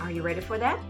Are you ready for that?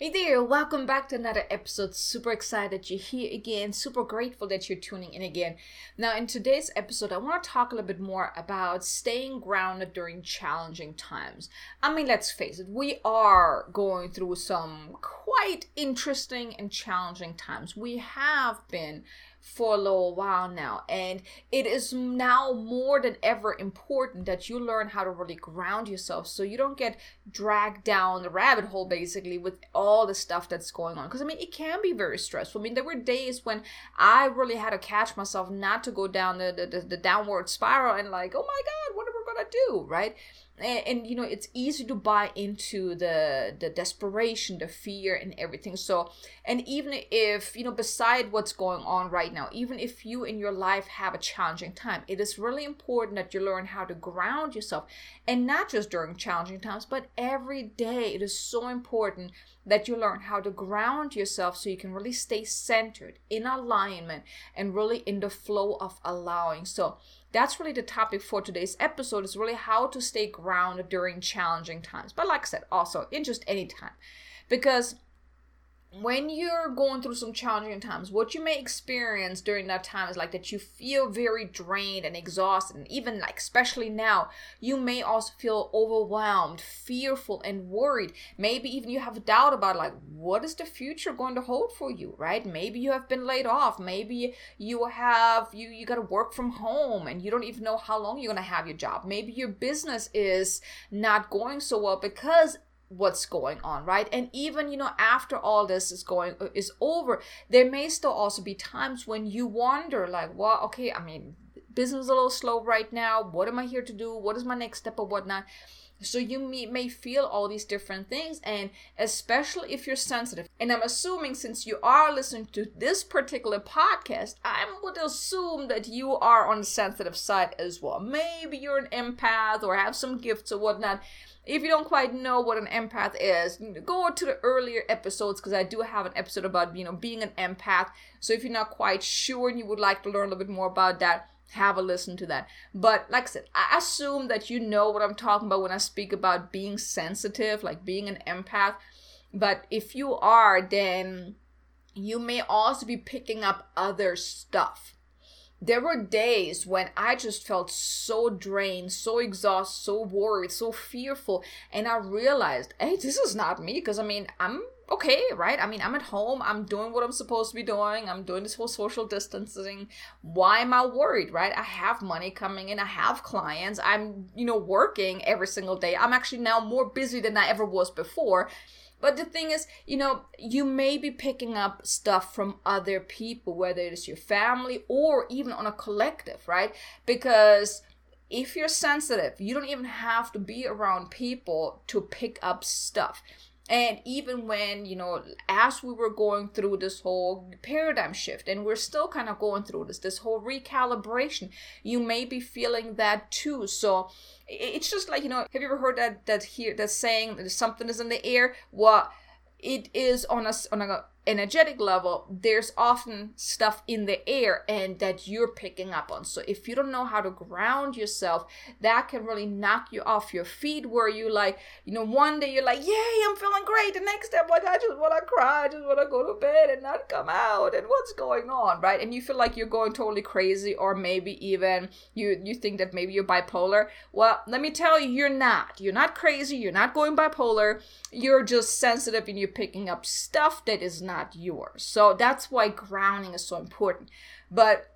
Hey there, welcome back to another episode. Super excited you're here again. Super grateful that you're tuning in again. Now, in today's episode, I want to talk a little bit more about staying grounded during challenging times. I mean, let's face it, we are going through some quite interesting and challenging times. We have been for a little while now. And it is now more than ever important that you learn how to really ground yourself so you don't get dragged down the rabbit hole basically with all the stuff that's going on. Because I mean, it can be very stressful. I mean, there were days when I really had to catch myself not to go down the, the, the, the downward spiral and like, oh my God, what do? Right? and, and, you know it's easy to buy into the the desperation the fear and everything so and even if you know beside what's going on right now even if you in your life have a challenging time it is really important that you learn how to ground yourself and not just during challenging times but every day it is so important that you learn how to ground yourself so you can really stay centered in alignment and really in the flow of allowing so that's really the topic for today's episode is really how to stay grounded during challenging times. But like i said also in just any time. Because when you're going through some challenging times, what you may experience during that time is like that you feel very drained and exhausted. And even like, especially now, you may also feel overwhelmed, fearful, and worried. Maybe even you have a doubt about like, what is the future going to hold for you, right? Maybe you have been laid off. Maybe you have, you, you got to work from home and you don't even know how long you're going to have your job. Maybe your business is not going so well because what's going on right? And even you know after all this is going uh, is over there may still also be times when you wonder like well okay i mean business is a little slow right now. What am i here to do? What is my next step or whatnot? So you may, may feel all these different things and especially if you're sensitive. And i'm assuming since you are listening to this particular podcast i would assume that you are on the sensitive side as well. Maybe you're an empath or have some gifts or whatnot if you don't quite know what an empath is, go to the earlier episodes because I do have an episode about you know being an empath. So if you're not quite sure and you would like to learn a little bit more about that, have a listen to that. But like I said, I assume that you know what I'm talking about when I speak about being sensitive, like being an empath. But if you are, then you may also be picking up other stuff there were days when I just felt so drained, so exhausted, so worried, so fearful. And I realized, hey, this is not me. Because I mean, I'm okay, right? I mean, I'm at home, I'm doing what I'm supposed to be doing, I'm doing this whole social distancing. Why am I worried, right? I have money coming in, I have clients, I'm, you know, working every single day. I'm actually now more busy than I ever was before. But the thing is, you know, you may be picking up stuff from other people, whether it is your family or even on a collective, right? Because if you're sensitive, you don't even have to be around people to pick up stuff. And even when, you know, as we were going through this whole paradigm shift and we're still kind of going through this, this whole recalibration, you may be feeling that too. So it's just like, you know, have you ever heard that, that here, that saying that something is in the air? Well, it is on a, on a energetic level, there's often stuff in the air and that you're picking up on. So if you don't know how to ground yourself, that can really knock you off your feet where you like, you know, one day you're like, yay, I'm feeling great. The next step, like, I just want to cry, I just want to go to bed and not come out. And what's going on, right? And you feel like you're going totally crazy or maybe even you, you think that maybe you're bipolar. Well, let me tell you, you're not. You're not crazy. You're not going bipolar. You're just sensitive and you're picking up stuff that is not not yours. So that's why grounding is so important. But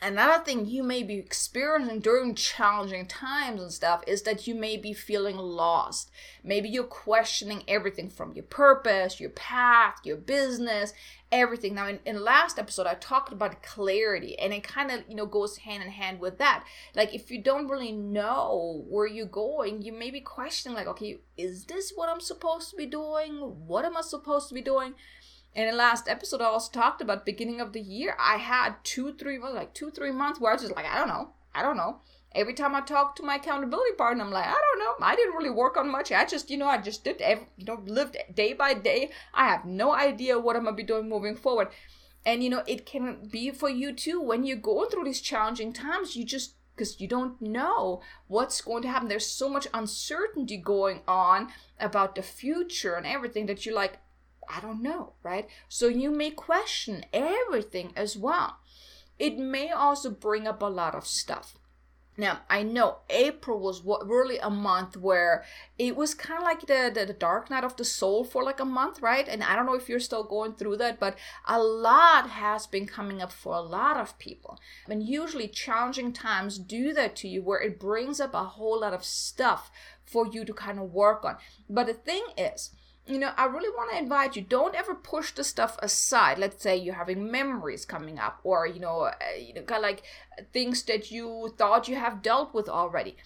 another thing you may be experiencing during challenging times and stuff is that you may be feeling lost. Maybe you're questioning everything from your purpose, your path, your business, everything. Now, in, in last episode, I talked about clarity, and it kind of you know goes hand in hand with that. Like, if you don't really know where you're going, you may be questioning, like, okay, is this what I'm supposed to be doing? What am I supposed to be doing? And the last episode, I also talked about beginning of the year. I had two, three months, like two, three months where I was just like, I don't know, I don't know. Every time I talk to my accountability partner, I'm like, I don't know. I didn't really work on much. I just, you know, I just did, every, you know, lived day by day. I have no idea what I'm gonna be doing moving forward. And you know, it can be for you too when you're going through these challenging times. You just because you don't know what's going to happen. There's so much uncertainty going on about the future and everything that you're like, I don't know, right? So you may question everything as well. It may also bring up a lot of stuff. Now, I know April was really a month where it was kind of like the, the, the, dark night of the soul for like a month, right? And I don't know if you're still going through that, but a lot has been coming up for a lot of people. And usually challenging times do that to you where it brings up a whole lot of stuff for you to kind of work on. But the thing is, you know, I really want to invite you. Don't ever push the stuff aside. Let's say you're having memories coming up, or you know, uh, you know, kind of like things that you thought you have dealt with already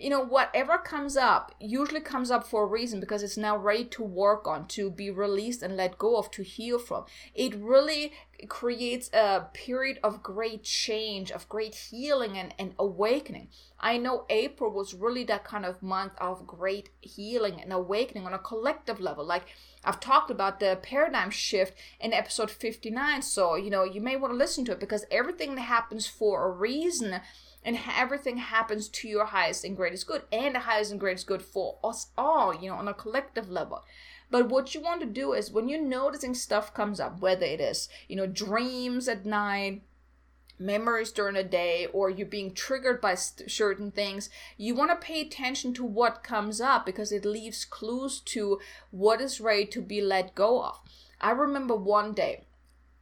you know, whatever comes up usually comes up for a reason because it's now ready to work on, to be released and let go of, to heal from. It really creates a period of great change, of great healing and, and awakening. I know April was really that kind of month of great healing and awakening on a collective level. Like I've talked about the paradigm shift in episode 59. So, you know, you may want to listen to it because everything that happens for a reason and everything happens to your highest and greatest good and the highest and greatest good for us all you know on a collective level. But what you want to do is when you're noticing stuff comes up whether it is you know dreams at night memories during the day or you're being triggered by st- certain things you want to pay attention to what comes up because it leaves clues to what is ready to be let go of. I remember one day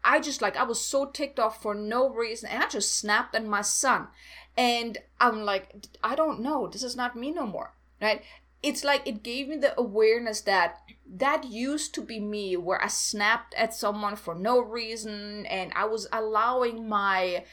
I just like I was so ticked off for no reason and I just snapped at my son and i'm like i don't know. This is not me no more right? It's like it gave me the awareness that that used to be me where i snapped at someone for no reason and i was allowing my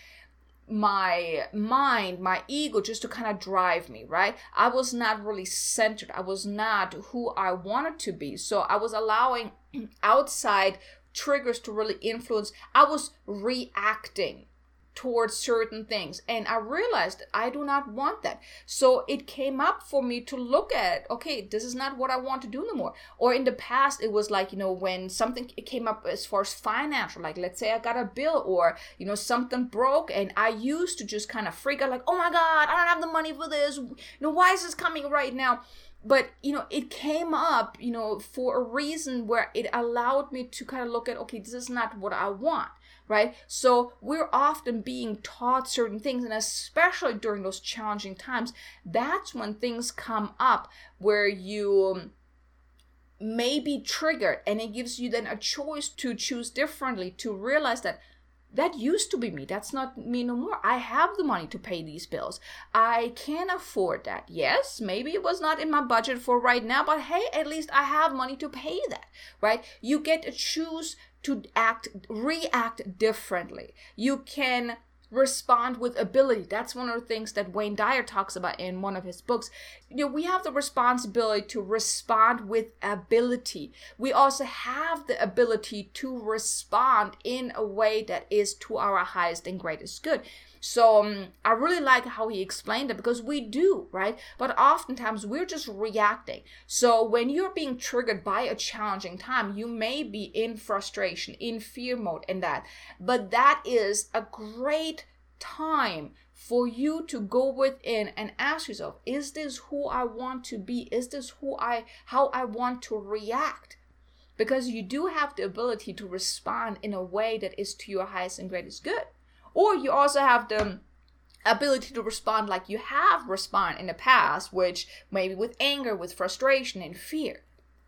my mind my ego just to kind of drive me right? I was not really centered. I was not who i wanted to be. So i was allowing outside triggers to really influence. I was reacting towards certain things. And i realized i do not want that. So it came up for me to look at okay this is not what i want to do no more. Or in the past it was like you know when something came up as far as financial like let's say i got a bill or you know something broke and i used to just kind of freak out like oh my god i don't have the money for this. You know why is this coming right now? But you know it came up you know for a reason where it allowed me to kind of look at okay this is not what i want right? So we're often being taught certain things, and especially during those challenging times, that's when things come up where you um, may be triggered, and it gives you then a choice to choose differently, to realize that that used to be me. That's not me no more. I have the money to pay these bills. I can afford that. Yes, maybe it was not in my budget for right now, but hey, at least I have money to pay that, right? You get to choose to act react differently. You can respond with ability. That's one of the things that wayne dyer talks about in one of his books. You know we have the responsibility to respond with ability. We also have the ability to respond in a way that is to our highest and greatest good so um, I really like how he explained it because we do, right? But oftentimes we're just reacting. So when you're being triggered by a challenging time, you may be in frustration, in fear mode, and that. But that is a great time for you to go within and ask yourself is this who i want to be is this who i how i want to react because you do have the ability to respond in a way that is to your highest and greatest good or you also have the ability to respond like you have responded in the past, which maybe with anger, with frustration, and fear.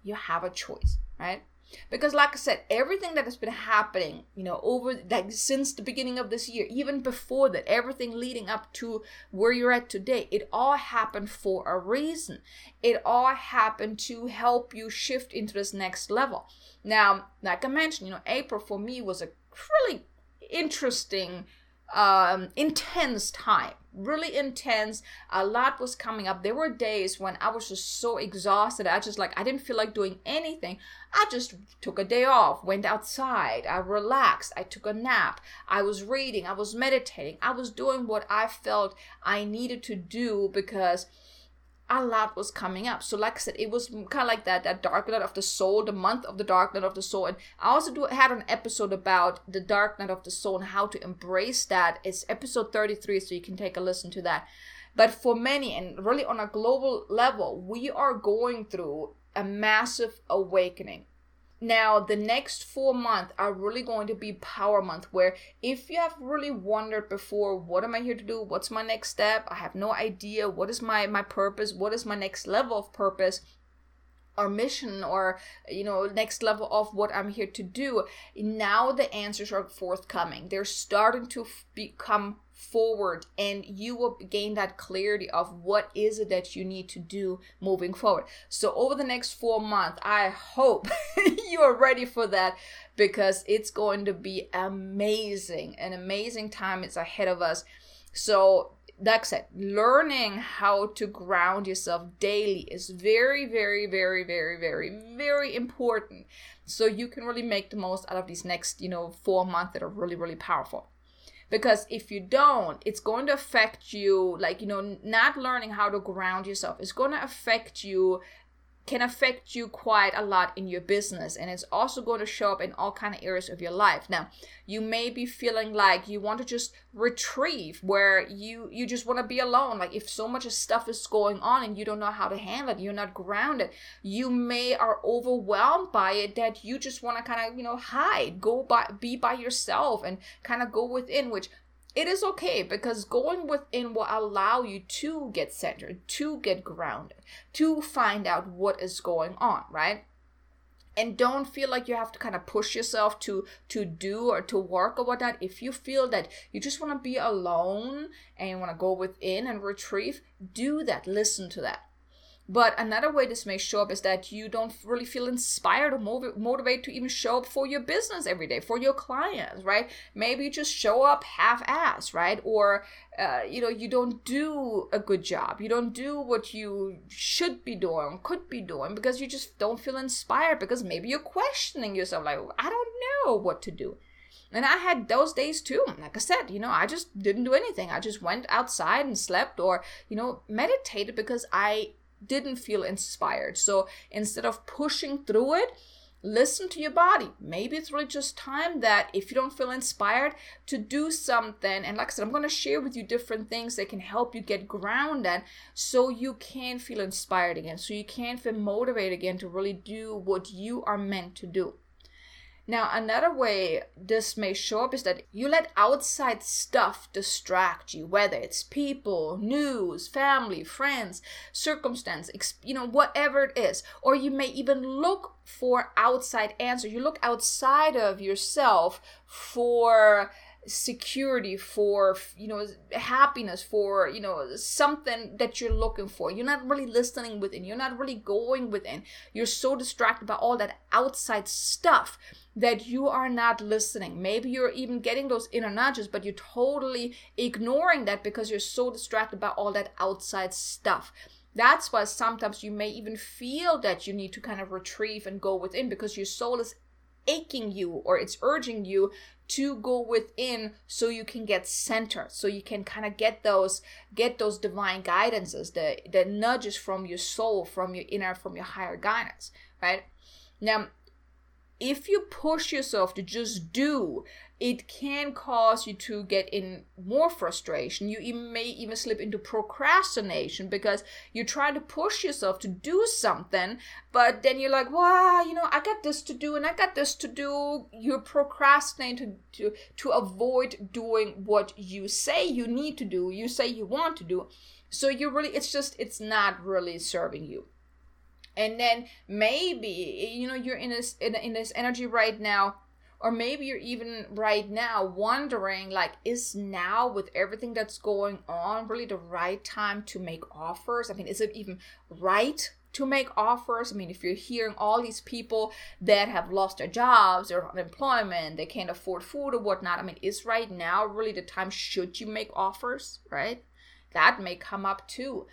You have a choice, right? because like i said everything that has been happening you know over like since the beginning of this year even before that everything leading up to where you're at today it all happened for a reason it all happened to help you shift into this next level now like i mentioned you know april for me was a really interesting um intense time really intense. A lot was coming up. There were days when i was just so exhausted. I just like i didn't feel like doing anything. I just took a day off went outside i relaxed i took a nap i was reading i was meditating i was doing what i felt i needed to do because a lot was coming up. So, like I said, it was kind of like that that dark night of the soul, the month of the dark night of the soul. And I also do had an episode about the dark night of the soul and how to embrace that. It's episode 33, so you can take a listen to that. But for many, and really on a global level, we are going through a massive awakening. Now, the next four months are really going to be power month where if you have really wondered before, what am I here to do? What's my next step? I have no idea. What is my, my purpose? What is my next level of purpose? or mission or you know next level of what i'm here to do now the answers are forthcoming they're starting to become forward and you will gain that clarity of what is it that you need to do moving forward. So over the next four months i hope you are ready for that because it's going to be amazing. An amazing time is ahead of us. So like I said, learning how to ground yourself daily is very, very, very, very, very, very important. So you can really make the most out of these next, you know, four months that are really, really powerful because if you don't it's going to affect you like you know not learning how to ground yourself. Is going to affect you can affect you quite a lot in your business and it's also going to show up in all kind of areas of your life. Now you may be feeling like you want to just retrieve where you you just want to be alone. Like if so much stuff is going on and you don't know how to handle it you're not grounded you may are overwhelmed by it that you just want to kind of you know hide go by be by yourself and kind of go within which it is okay because going within will allow you to get centered, to get grounded, to find out what is going on, right? and don't feel like you have to kind of push yourself to to do or to work or whatnot if you feel that you just want to be alone and you want to go within and retrieve do that listen to that but another way this may show up is that you don't really feel inspired or motiv- motivated to even show up for your business every day, for your clients, right? Maybe you just show up half-ass, right? Or, uh, you know, you don't do a good job. You don't do what you should be doing, could be doing, because you just don't feel inspired because maybe you're questioning yourself, like, I don't know what to do. And I had those days too. Like I said, you know, I just didn't do anything. I just went outside and slept or, you know, meditated because I didn't feel inspired. So instead of pushing through it, listen to your body. Maybe it's really just time that if you don't feel inspired to do something, and like I said, I'm going to share with you different things that can help you get grounded so you can feel inspired again, so you can feel motivated again to really do what you are meant to do. Now, another way this may show up is that you let outside stuff distract you, whether it's people, news, family, friends, circumstance, you know, whatever it is. Or you may even look for outside answers. You look outside of yourself for security for you know happiness for you know something that you're looking for you're not really listening within you're not really going within you're so distracted by all that outside stuff that you are not listening. Maybe you're even getting those inner nudges, but you're totally ignoring that because you're so distracted by all that outside stuff. That's why sometimes you may even feel that you need to kind of retrieve and go within because your soul is aching you or it's urging you to go within so you can get centered so you can kind of get those get those divine guidances the the nudges from your soul from your inner from your higher guidance right now if you push yourself to just do, it can cause you to get in more frustration. You may even slip into procrastination because you're trying to push yourself to do something, but then you're like, well, you know, I got this to do and I got this to do. You're procrastinating to, to, to avoid doing what you say you need to do, you say you want to do. So you really, it's just, it's not really serving you. And then maybe you know you're in this in, in this energy right now or maybe you're even right now wondering like is now with everything that's going on really the right time to make offers? I mean is it even right to make offers? I mean if you're hearing all these people that have lost their jobs or unemployment they can't afford food or whatnot i mean is right now really the time should you make offers right? That may come up too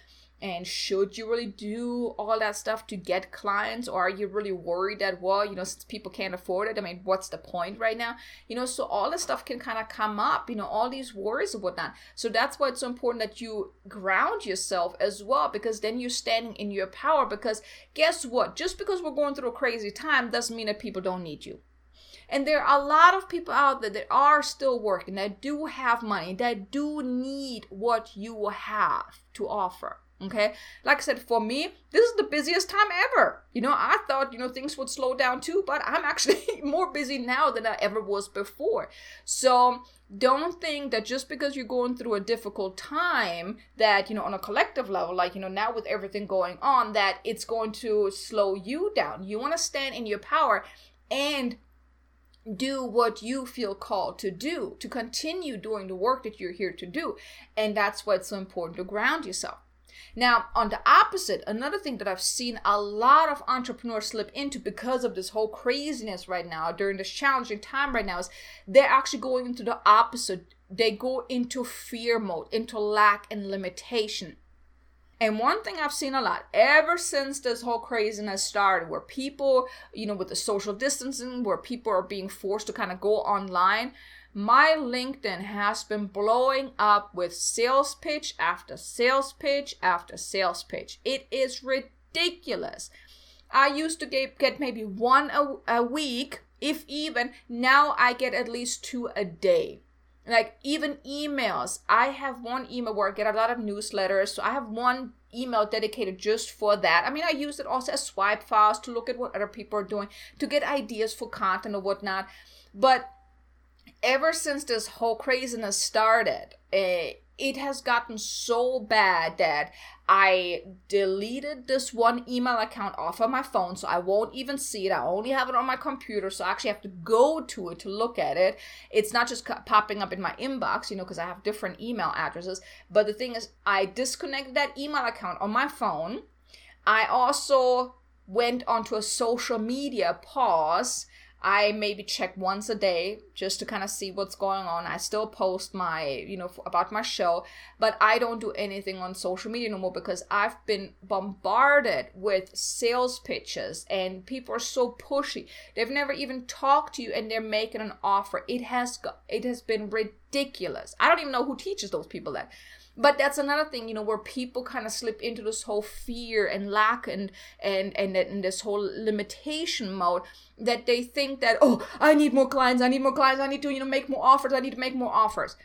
and should you really do all that stuff to get clients or are you really worried that well you know since people can't afford it i mean what's the point right now? You know so all this stuff can kind of come up you know all these worries and whatnot. So that's why it's so important that you ground yourself as well because then you're standing in your power because guess what? Just because we're going through a crazy time doesn't mean that people don't need you. And there are a lot of people out there that are still working, that do have money, that do need what you have to offer. Okay. Like I said, for me, this is the busiest time ever. You know, I thought, you know, things would slow down too, but I'm actually more busy now than I ever was before. So don't think that just because you're going through a difficult time, that, you know, on a collective level, like, you know, now with everything going on, that it's going to slow you down. You want to stand in your power and do what you feel called to do, to continue doing the work that you're here to do. And that's why it's so important to ground yourself. Now, on the opposite, another thing that I've seen a lot of entrepreneurs slip into because of this whole craziness right now, during this challenging time right now, is they're actually going into the opposite. They go into fear mode, into lack and limitation. And one thing I've seen a lot ever since this whole craziness started, where people, you know, with the social distancing, where people are being forced to kind of go online, my LinkedIn has been blowing up with sales pitch after sales pitch after sales pitch. It is ridiculous. I used to get, get maybe one a, a week, if even. Now I get at least two a day. Like even emails. I have one email where I get a lot of newsletters. So I have one email dedicated just for that. I mean, I use it also as swipe files to look at what other people are doing, to get ideas for content or whatnot. But ever since this whole craziness started, uh, it has gotten so bad that I deleted this one email account off of my phone, so I won't even see it. I only have it on my computer, so I actually have to go to it to look at it. It's not just popping up in my inbox, you know, because I have different email addresses. But the thing is, I disconnected that email account on my phone. I also went onto a social media pause I maybe check once a day just to kind of see what's going on. I still post my, you know, about my show, but I don't do anything on social media no more because I've been bombarded with sales pitches and people are so pushy. They've never even talked to you and they're making an offer. It has it has been ridiculous. I don't even know who teaches those people that but that's another thing you know where people kind of slip into this whole fear and lack and and and, and this whole limitation mode that they think that oh i need more clients i need more clients i need to you know make more offers i need to make more offers.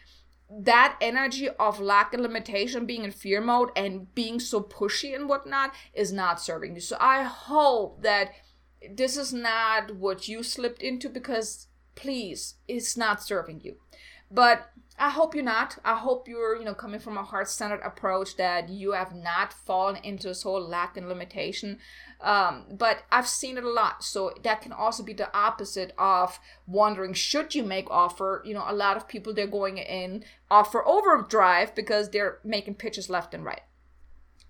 That energy of lack and limitation being in fear mode and being so pushy and whatnot is not serving you. So i hope that this is not what you slipped into because please it's not serving you. But I hope you're not. I hope you're, you know, coming from a heart-centered approach that you have not fallen into this whole lack and limitation. Um, but I've seen it a lot, so that can also be the opposite of wondering should you make offer. You know, a lot of people they're going in offer overdrive because they're making pitches left and right.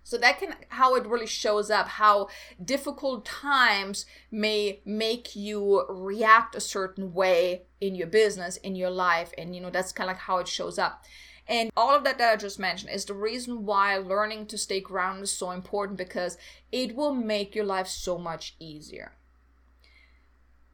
So that can how it really shows up how difficult times may make you react a certain way in your business, in your life, and you know that's kind of like how it shows up. And all of that that I just mentioned is the reason why learning to stay grounded is so important because it will make your life so much easier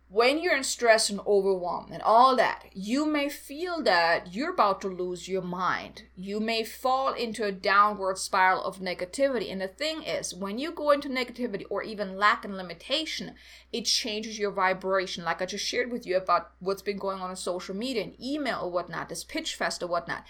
when you're in stress and overwhelm and all that, you may feel that you're about to lose your mind. You may fall into a downward spiral of negativity. And the thing is, when you go into negativity or even lack and limitation, it changes your vibration. Like I just shared with you about what's been going on in social media and email or whatnot, this pitch fest or whatnot.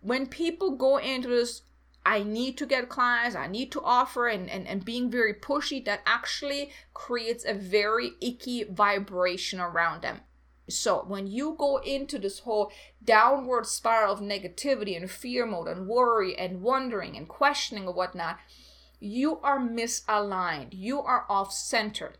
When people go into this I need to get clients, I need to offer, and, and, and being very pushy, that actually creates a very icky vibration around them. So when you go into this whole downward spiral of negativity and fear mode and worry and wondering and questioning and whatnot, you are misaligned. You are off centered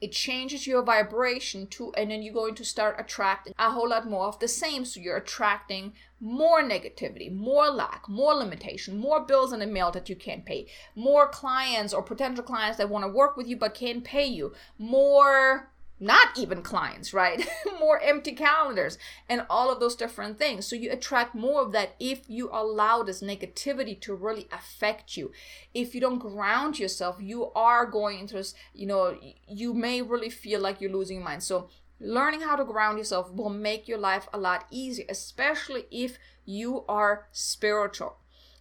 it changes your vibration to and then you're going to start attracting a whole lot more of the same. So you're attracting more negativity more lack more limitation more bills in the mail that you can't pay more clients or potential clients that want to work with you but can't pay you more not even clients, right? more empty calendars and all of those different things. So you attract more of that if you allow this negativity to really affect you. If you don't ground yourself, you are going into this, you know, you may really feel like you're losing your mind. So learning how to ground yourself will make your life a lot easier, especially if you are spiritual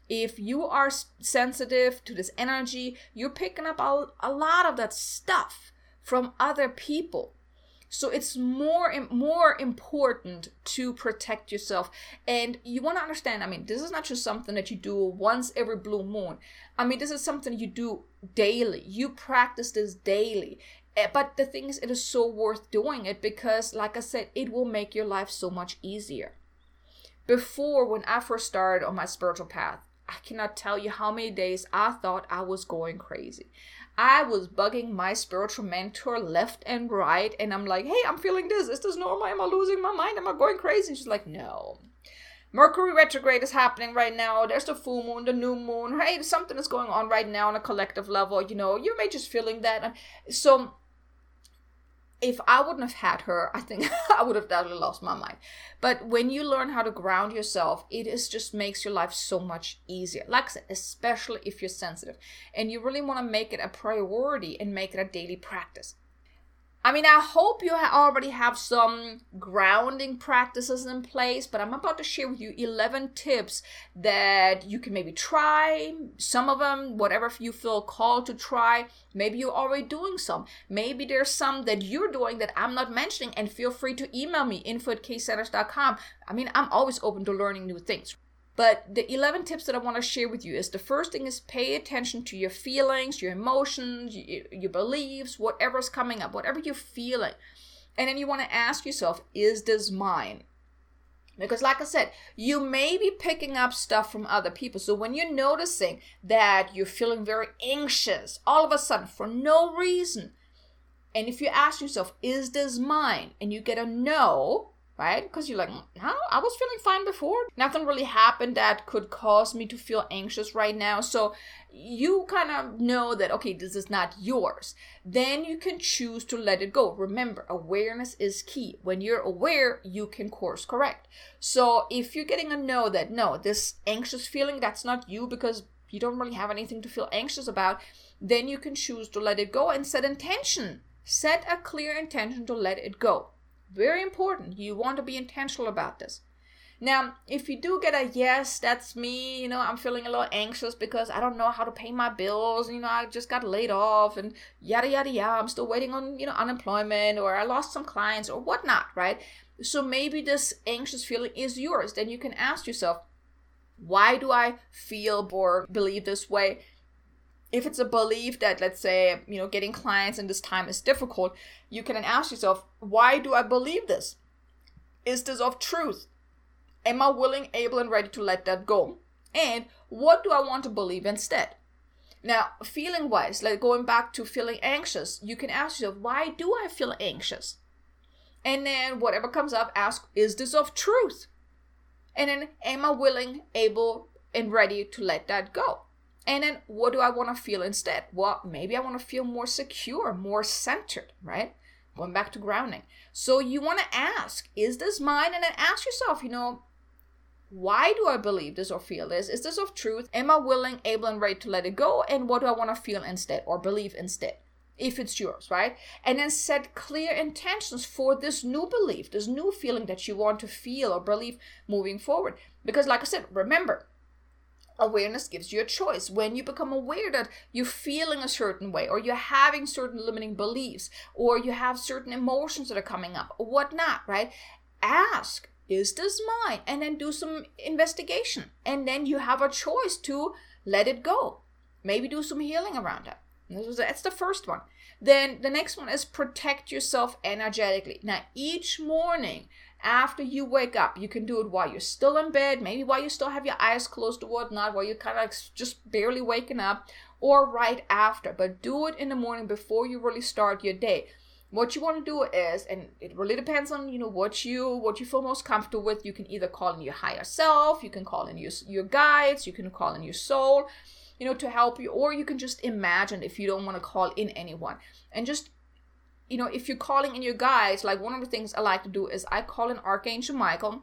if you are sensitive to this energy, you're picking up a, a lot of that stuff from other people. So it's more and more important to protect yourself. And you want to understand, I mean, this is not just something that you do once every blue moon. I mean, this is something you do daily. You practice this daily. Eh, but the thing is, it is so worth doing it because, like I said, it will make your life so much easier. Before, when I first started on my spiritual path, I cannot tell you how many days I thought I was going crazy. I was bugging my spiritual mentor left and right, and I'm like, hey, I'm feeling this. Is this normal? Am I losing my mind? Am I going crazy? And she's like, no. Mercury retrograde is happening right now. There's the full moon, the new moon. Hey, something is going on right now on a collective level. You know, you may just feeling that. So if I wouldn't have had her, I think I would have definitely lost my mind. But when you learn how to ground yourself, it is just makes your life so much easier. Like I said, especially if you're sensitive and you really want to make it a priority and make it a daily practice. I mean, I hope you already have some grounding practices in place, but I'm about to share with you 11 tips that you can maybe try. Some of them, whatever you feel called to try. Maybe you're already doing some. Maybe there's some that you're doing that I'm not mentioning, and feel free to email me info at. I mean, I'm always open to learning new things. But the 11 tips that I want to share with you is the first thing is pay attention to your feelings, your emotions, your, beliefs, whatever's coming up, whatever you're feeling. And then you want to ask yourself, is this mine? Because, like I said, you may be picking up stuff from other people. So, when you're noticing that you're feeling very anxious all of a sudden for no reason, and if you ask yourself, is this mine? And you get a no, right? Because you're like, no, I was feeling fine before. Nothing really happened that could cause me to feel anxious right now. So you kind of know that, okay, this is not yours. Then you can choose to let it go. Remember, awareness is key. When you're aware, you can course correct. So if you're getting a no that, no, this anxious feeling, that's not you because you don't really have anything to feel anxious about, then you can choose to let it go and set intention. Set a clear intention to let it go very important. You want to be intentional about this. Now, if you do get a yes, that's me, you know, I'm feeling a little anxious because I don't know how to pay my bills, you know, I just got laid off and yada yada yada. I'm still waiting on, you know, unemployment or I lost some clients or whatnot, right? So maybe this anxious feeling is yours. Then you can ask yourself, why do I feel or believe this way? If it's a belief that let's say you know getting clients in this time is difficult you can ask yourself why do i believe this? Is this of truth? Am i willing able and ready to let that go? And what do i want to believe instead? Now feeling wise like going back to feeling anxious you can ask yourself why do i feel anxious? And then whatever comes up ask is this of truth? And then am i willing able and ready to let that go and then what do I want to feel instead? Well, maybe I want to feel more secure, more centered, right? Going back to grounding. So you want to ask, is this mine? And then ask yourself, you know, why do I believe this or feel this? Is this of truth? Am I willing, able, and ready to let it go? And what do I want to feel instead or believe instead? If it's yours, right? And then set clear intentions for this new belief, this new feeling that you want to feel or believe moving forward. Because, like I said, remember, awareness gives you a choice. When you become aware that you're feeling a certain way, or you're having certain limiting beliefs, or you have certain emotions that are coming up, or whatnot, right? Ask, is this mine? And then do some investigation. And then you have a choice to let it go. Maybe do some healing around it. That's the first one. Then the next one is protect yourself energetically. Now, each morning, after you wake up. You can do it while you're still in bed, maybe while you still have your eyes closed or whatnot, while you're kind of like just barely waking up, or right after, but do it in the morning before you really start your day what you want to do is and it really depends on you know what you what you feel most comfortable with you can either call in your higher self you can call in your, your guides you can call in your soul you know to help you or you can just imagine if you don't want to call in anyone and just you know if you're calling in your guides like one of the things i like to do is i call in archangel michael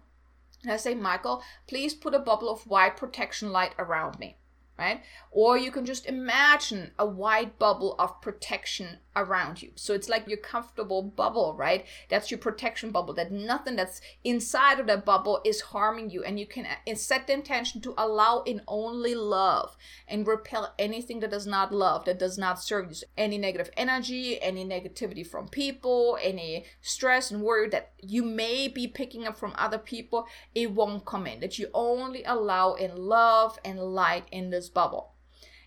and i say michael please put a bubble of white protection light around me right? Or you can just imagine a white bubble of protection around you. So it's like your comfortable bubble, right? That's your protection bubble, that nothing that's inside of that bubble is harming you. And you can uh, set the intention to allow in only love and repel anything that does not love, that does not serve you. So any negative energy, any negativity from people, any stress and worry that you may be picking up from other people, it won't come in. That you only allow in love and light in this bubble.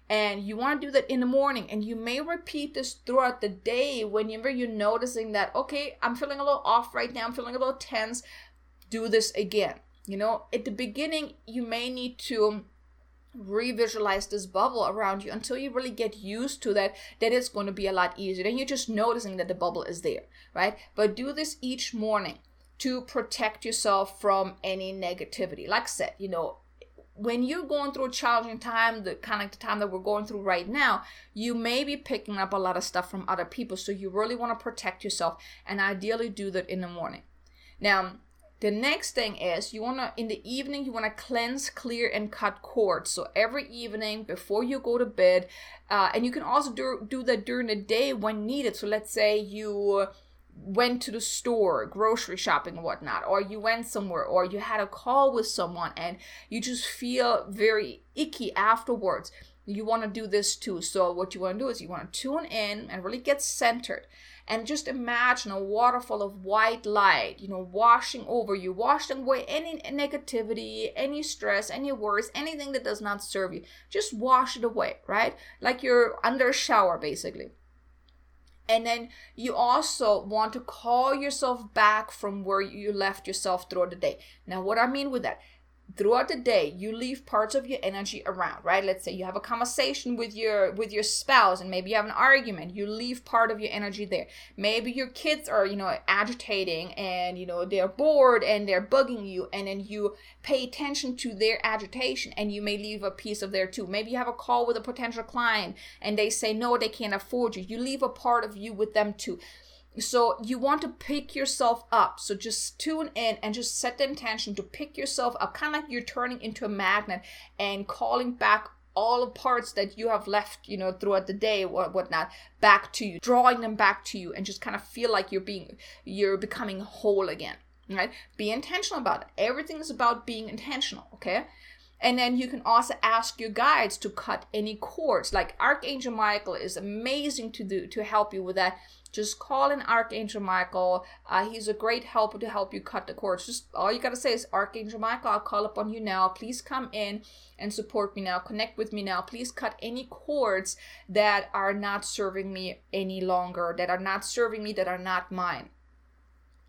And you want to do that in the morning and you may repeat this throughout the day whenever you're noticing that okay i'm feeling a little off right now i'm feeling a little tense do this again. You know at the beginning you may need to revisualize this bubble around you until you really get used to that that it's going to be a lot easier. Then you're just noticing that the bubble is there right? But do this each morning to protect yourself from any negativity. Like i said you know when you're going through a challenging time, the kind of the time that we're going through right now, you may be picking up a lot of stuff from other people. So you really want to protect yourself and ideally do that in the morning. Now, the next thing is you want to, in the evening, you want to cleanse, clear, and cut cords. So every evening before you go to bed, uh, and you can also do, do that during the day when needed. So let's say you went to the store, grocery shopping and whatnot, or you went somewhere, or you had a call with someone and you just feel very icky afterwards, you want to do this too. So, what you want to do is you want to tune in and really get centered and just imagine a waterfall of white light, you know, washing over you, washing away any negativity, any stress, any worries, anything that does not serve you. Just wash it away, right? Like you're under a shower, basically. And then you also want to call yourself back from where you left yourself throughout the day. Now, what I mean with that, throughout the day you leave parts of your energy around right? Let's say you have a conversation with your with your spouse and maybe you have an argument you leave part of your energy there. Maybe your kids are you know agitating and you know they're bored and they're bugging you and then you pay attention to their agitation and you may leave a piece of there too. Maybe you have a call with a potential client and they say no they can't afford you. You leave a part of you with them too so you want to pick yourself up. So just tune in and just set the intention to pick yourself up, kind of like you're turning into a magnet and calling back all the parts that you have left, you know, throughout the day or whatnot, back to you, drawing them back to you, and just kind of feel like you're being, you're becoming whole again. Right? Be intentional about it. Everything is about being intentional. Okay. And then you can also ask your guides to cut any cords. Like Archangel Michael is amazing to do to help you with that just call in Archangel Michael. Uh, he's a great helper to help you cut the cords. Just all you gotta say is Archangel Michael, I'll call upon you now. Please come in and support me now. Connect with me now. Please cut any cords that are not serving me any longer, that are not serving me, that are not mine.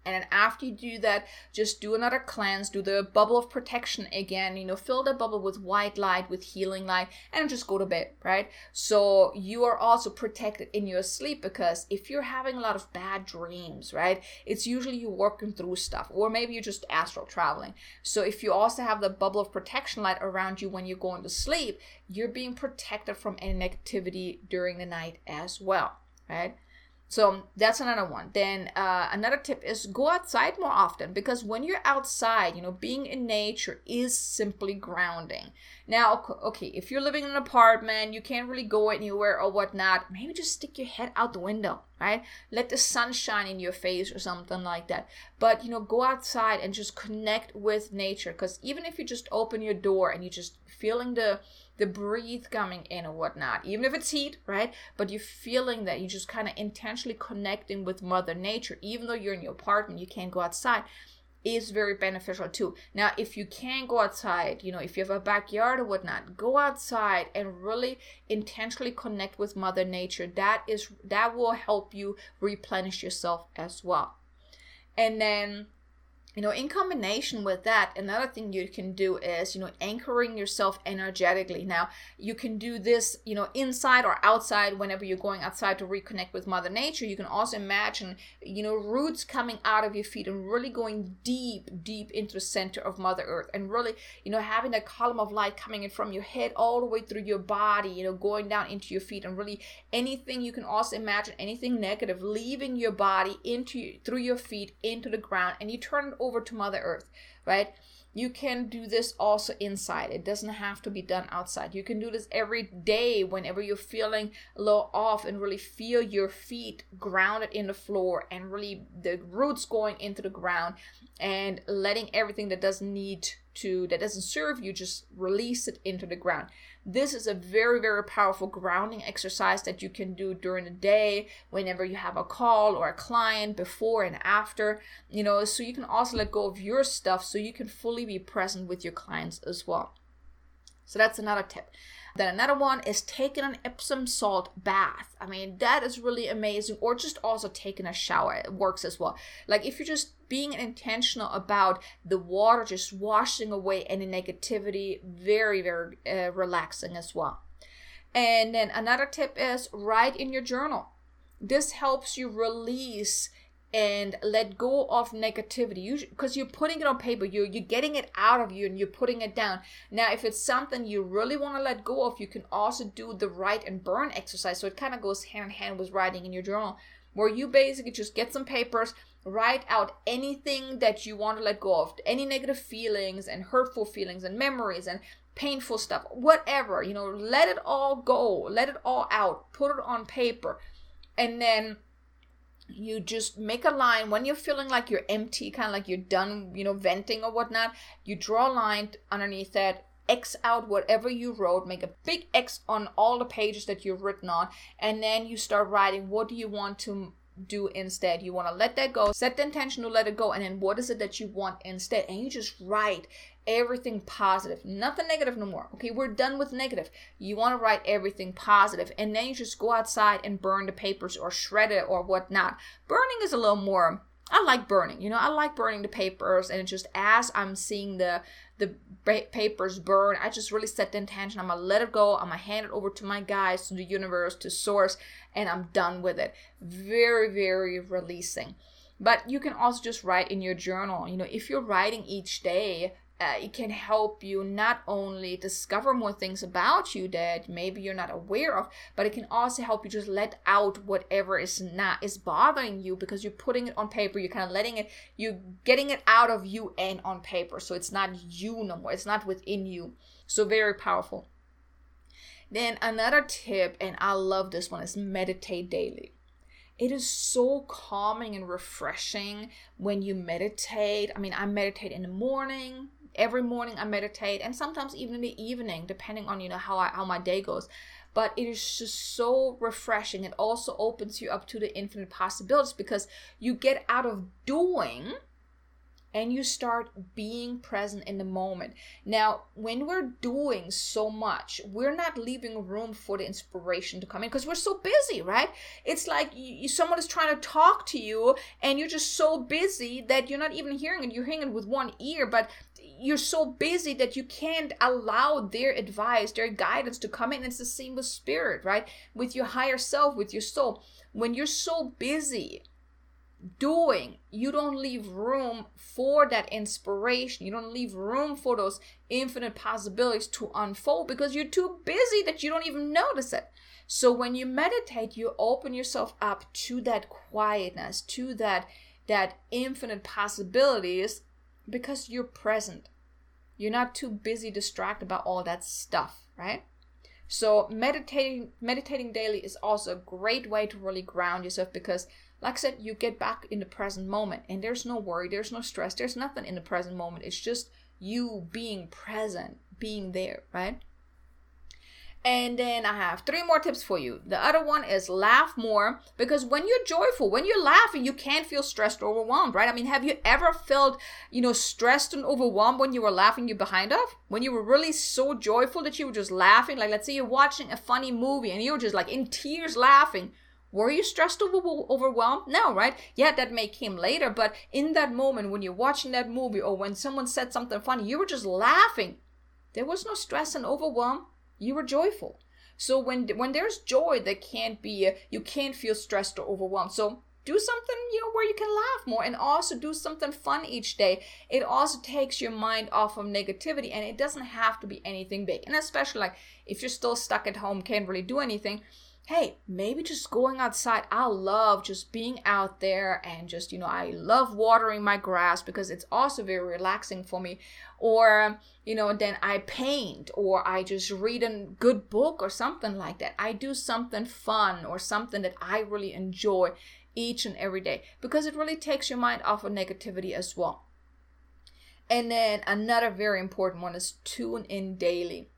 And then after you do that, just do another cleanse, do the bubble of protection again, you know, fill the bubble with white light, with healing light, and just go to bed, right? So you are also protected in your sleep because if you're having a lot of bad dreams, right, it's usually you working through stuff, or maybe you're just astral traveling. So if you also have the bubble of protection light around you when you're going to sleep, you're being protected from any negativity during the night as well, right? So that's another one. Then uh, another tip is go outside more often because when you're outside, you know, being in nature is simply grounding. Now, okay, if you're living in an apartment, you can't really go anywhere or whatnot, maybe just stick your head out the window, right? Let the sun shine in your face or something like that. But, you know, go outside and just connect with nature because even if you just open your door and you're just feeling the the breathe coming in or whatnot, even if it's heat, right? But you're feeling that you're just kind of intentionally connecting with Mother Nature, even though you're in your apartment, you can't go outside, is very beneficial too. Now, if you can go outside, you know, if you have a backyard or whatnot, go outside and really intentionally connect with Mother Nature. That is that will help you replenish yourself as well. And then you know in combination with that another thing you can do is you know anchoring yourself energetically. Now you can do this you know inside or outside whenever you're going outside to reconnect with mother nature. You can also imagine you know roots coming out of your feet and really going deep deep into the center of mother earth and really you know having that column of light coming in from your head all the way through your body you know going down into your feet and really anything you can also imagine anything negative leaving your body into through your feet into the ground and you turn over to Mother Earth, right? You can do this also inside. It doesn't have to be done outside. You can do this every day whenever you're feeling a little off and really feel your feet grounded in the floor and really the roots going into the ground and letting everything that doesn't need to, that doesn't serve you, just release it into the ground. This is a very, very powerful grounding exercise that you can do during the day, whenever you have a call or a client, before and after, you know, so you can also let go of your stuff so you can fully be present with your clients as well. So that's another tip. Then another one is taking an Epsom salt bath. I mean, that is really amazing. Or just also taking a shower. It works as well. Like if you're just being intentional about the water just washing away any negativity, very, very uh, relaxing as well. And then another tip is write in your journal. This helps you release and let go of negativity. Because you, are putting it on paper you're, you're getting it out of you and you're putting it down. Now if it's something you really want to let go of you can also do the write and burn exercise. So it kind of goes hand in hand with writing in your journal where you basically just get some papers write out anything that you want to let go of any negative feelings and hurtful feelings and memories and painful stuff whatever you know let it all go let it all out put it on paper and then you just make a line when you're feeling like you're empty, kind of like you're done, you know, venting or whatnot. You draw a line underneath that, X out whatever you wrote, make a big X on all the pages that you've written on, and then you start writing what do you want to do instead. You want to let that go, set the intention to let it go, and then what is it that you want instead? And you just write everything positive, nothing negative no more. Okay, we're done with negative. You want to write everything positive, and then you just go outside and burn the papers or shred it or whatnot. Burning is a little more. I like burning, you know, I like burning the papers, and just as I'm seeing the the papers burn, I just really set the intention. I'm gonna let it go. I'm gonna hand it over to my guys, to the universe, to source, and I'm done with it. Very, very releasing. But you can also just write in your journal. You know, if you're writing each day, uh, it can help you not only discover more things about you that maybe you're not aware of but it can also help you just let out whatever is not is bothering you because you're putting it on paper you're kind of letting it you're getting it out of you and on paper. So it's not you no more it's not within you. So very powerful. Then another tip and i love this one is meditate daily. It is so calming and refreshing when you meditate. I mean, I meditate in the morning, every morning I meditate and sometimes even in the evening depending on you know how I how my day goes but it is just so refreshing it also opens you up to the infinite possibilities because you get out of doing and you start being present in the moment. Now, when we're doing so much, we're not leaving room for the inspiration to come in because we're so busy, right? It's like you, someone is trying to talk to you and you're just so busy that you're not even hearing it. You're hearing it with one ear, but you're so busy that you can't allow their advice, their guidance to come in. It's the same with spirit, right? With your higher self, with your soul. When you're so busy, doing, you don't leave room for that inspiration. You don't leave room for those infinite possibilities to unfold because you're too busy that you don't even notice it. So when you meditate, you open yourself up to that quietness, to that that infinite possibilities because you're present. You're not too busy distracted about all that stuff, right? So meditating meditating daily is also a great way to really ground yourself because like I said, you get back in the present moment and there's no worry, there's no stress, there's nothing in the present moment. It's just you being present, being there, right? And then I have three more tips for you. The other one is laugh more because when you're joyful, when you're laughing, you can't feel stressed or overwhelmed, right? I mean, have you ever felt, you know, stressed and overwhelmed when you were laughing you behind of? When you were really so joyful that you were just laughing? Like, let's say you're watching a funny movie and you were just like in tears laughing Were you stressed over overwhelmed? No, right? Yeah, that may came later, but in that moment when you're watching that movie or when someone said something funny, you were just laughing. There was no stress and overwhelm. You were joyful. So when when there's joy, there can't be uh, you can't feel stressed or overwhelmed. So do something you know where you can laugh more and also do something fun each day it also takes your mind off of negativity and it doesn't have to be anything big and especially like if you're still stuck at home can't really do anything hey, maybe just going outside. I love just being out there and just, you know, I love watering my grass because it's also very relaxing for me. Or, you know, then I paint or I just read a good book or something like that. I do something fun or something that I really enjoy each and every day because it really takes your mind off of negativity as well. And then another very important one is tune in daily.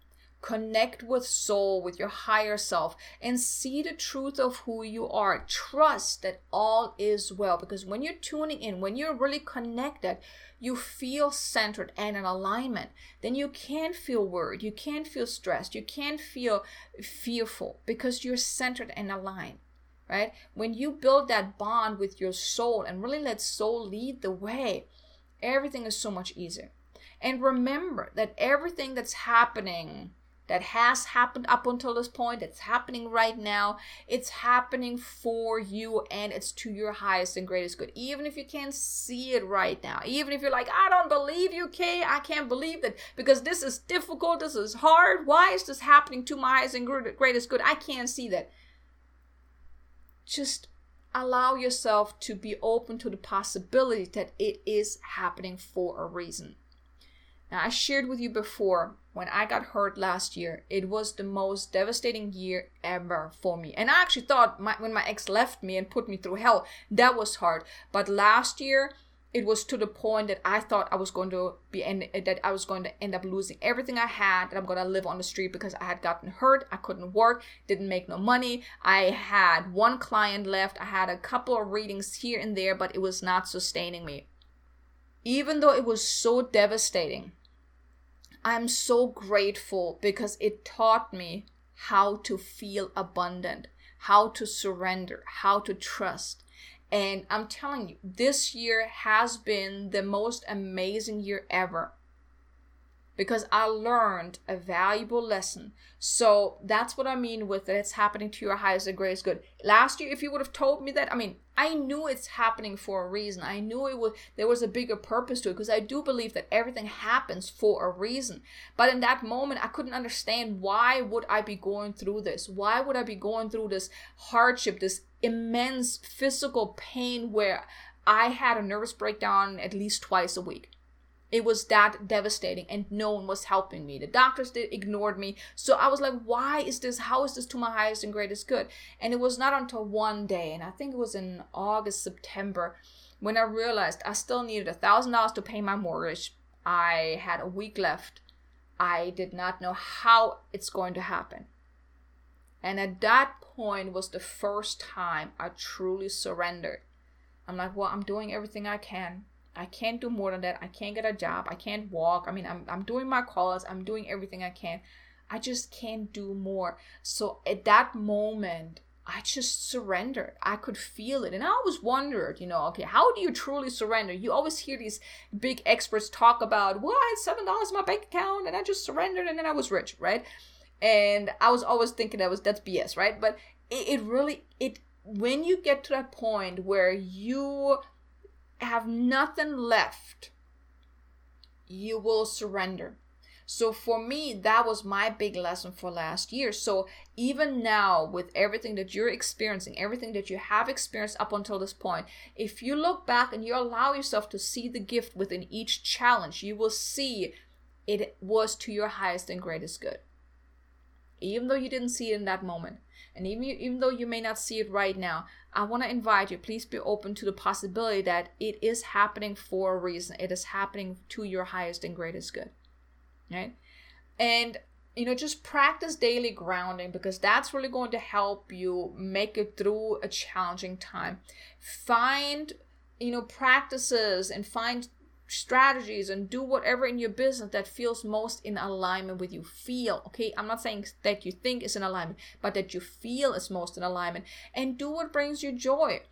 Connect with soul, with your higher self, and see the truth of who you are. Trust that all is well because when you're tuning in, when you're really connected, you feel centered and in alignment. Then you can't feel worried, you can't feel stressed, you can't feel fearful because you're centered and aligned. Right? When you build that bond with your soul and really let soul lead the way, everything is so much easier. And remember that everything that's happening that has happened up until this point, it's happening right now. It's happening for you and it's to your highest and greatest good. Even if you can't see it right now, even if you're like, I don't believe you, Kay, I can't believe that because this is difficult, this is hard. Why is this happening to my highest and greatest good? I can't see that. Just allow yourself to be open to the possibility that it is happening for a reason. Now, I shared with you before when I got hurt last year, it was the most devastating year ever for me. And I actually thought my, when my ex left me and put me through hell, that was hard. But last year, it was to the point that I thought I was going to be end, that I was going to end up losing everything I had, that I'm going to live on the street because I had gotten hurt, I couldn't work, didn't make no money. I had one client left, I had a couple of readings here and there, but it was not sustaining me. Even though it was so devastating, I'm so grateful because it taught me how to feel abundant, how to surrender, how to trust. And I'm telling you, this year has been the most amazing year ever because I learned a valuable lesson. So that's what I mean with that it's happening to your highest and greatest good. Last year, if you would have told me that, I mean, I knew it's happening for a reason. I knew it was there was a bigger purpose to it because I do believe that everything happens for a reason. But in that moment, I couldn't understand why would I be going through this? Why would I be going through this hardship, this immense physical pain where I had a nervous breakdown at least twice a week? It was that devastating, and no one was helping me. The doctors did ignored me. So I was like, why is this? How is this to my highest and greatest good? And it was not until one day, and I think it was in August, September, when I realized I still needed a thousand dollars to pay my mortgage. I had a week left. I did not know how it's going to happen. And at that point was the first time I truly surrendered. I'm like, well, I'm doing everything I can. I can't do more than that. I can't get a job. I can't walk. I mean, I'm, I'm doing my calls. I'm doing everything I can. I just can't do more. So at that moment, I just surrendered. I could feel it. And I always wondered, you know, okay, how do you truly surrender? You always hear these big experts talk about, well, I had $7 in my bank account and I just surrendered and then I was rich, right? And I was always thinking that was, that's BS, right? But it, it really, it, when you get to that point where you have nothing left, you will surrender. So for me, that was my big lesson for last year. So even now, with everything that you're experiencing, everything that you have experienced up until this point, if you look back and you allow yourself to see the gift within each challenge, you will see it was to your highest and greatest good. Even though you didn't see it in that moment. And even, even though you may not see it right now, I want to invite you, please be open to the possibility that it is happening for a reason. It is happening to your highest and greatest good. Right? And you know, just practice daily grounding because that's really going to help you make it through a challenging time. Find, you know, practices and find strategies and do whatever in your business that feels most in alignment with you. Feel okay? I'm not saying that you think is in alignment but that you feel is most in alignment. And do what brings you joy.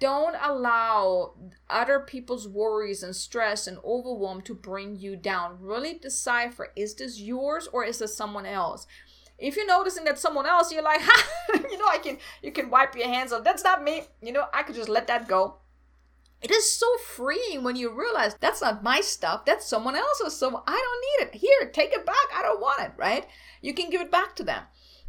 Don't allow other people's worries and stress and overwhelm to bring you down. Really decipher is this yours or is this someone else? If you're noticing that someone else you're like you know i can you can wipe your hands off. That's not me. You know i could just let that go it is so freeing when you realize that's not my stuff, that's someone else's. So I don't need it. Here, take it back. I don't want it, right? You can give it back to them.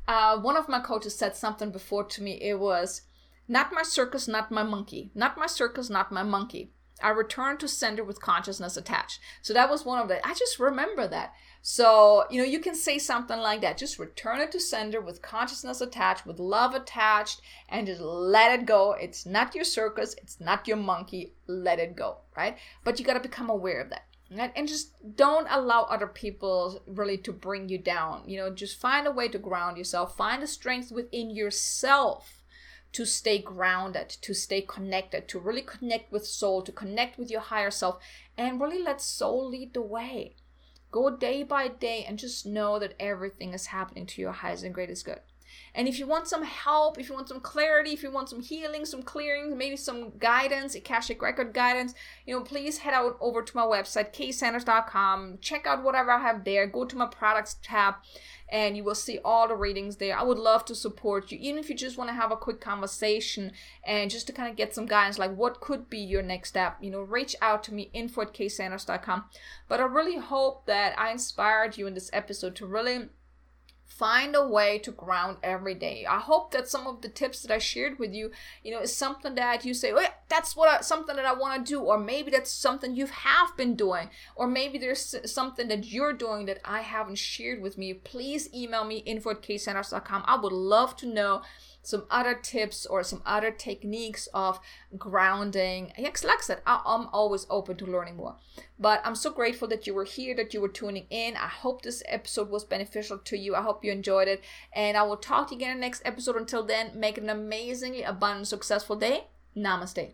Uh, one of my coaches said something before to me. It was, not my circus, not my monkey. Not my circus, not my monkey. I return to center with consciousness attached. So that was one of the, I just remember that. So, you know, you can say something like that. Just return it to sender with consciousness attached, with love attached, and just let it go. It's not your circus, it's not your monkey. Let it go, right? But you got to become aware of that. Right? And just don't allow other people really to bring you down. You know, just find a way to ground yourself, find the strength within yourself to stay grounded, to stay connected, to really connect with soul, to connect with your higher self, and really let soul lead the way. Go day by day and just know that everything is happening to your highest and greatest good. And if you want some help, if you want some clarity, if you want some healing, some clearing, maybe some guidance, Akashic Record guidance, you know, please head out over to my website, ksanders.com. Check out whatever I have there. Go to my products tab and you will see all the readings there. I would love to support you, even if you just want to have a quick conversation and just to kind of get some guidance, like what could be your next step. You know, reach out to me, info at ksanders.com. But I really hope that I inspired you in this episode to really find a way to ground every day. I hope that some of the tips that i shared with you you know is something that you say oh yeah, that's what I, something that i want to do or maybe that's something you have been doing or maybe there's something that you're doing that i haven't shared with me. Please email me info at ksanders.com i would love to know some other tips or some other techniques of grounding. Yes, like I said, I'm always open to learning more. But I'm so grateful that you were here, that you were tuning in. I hope this episode was beneficial to you. I hope you enjoyed it. And I will talk to you again in the next episode. Until then, make an amazingly abundant, successful day. Namaste.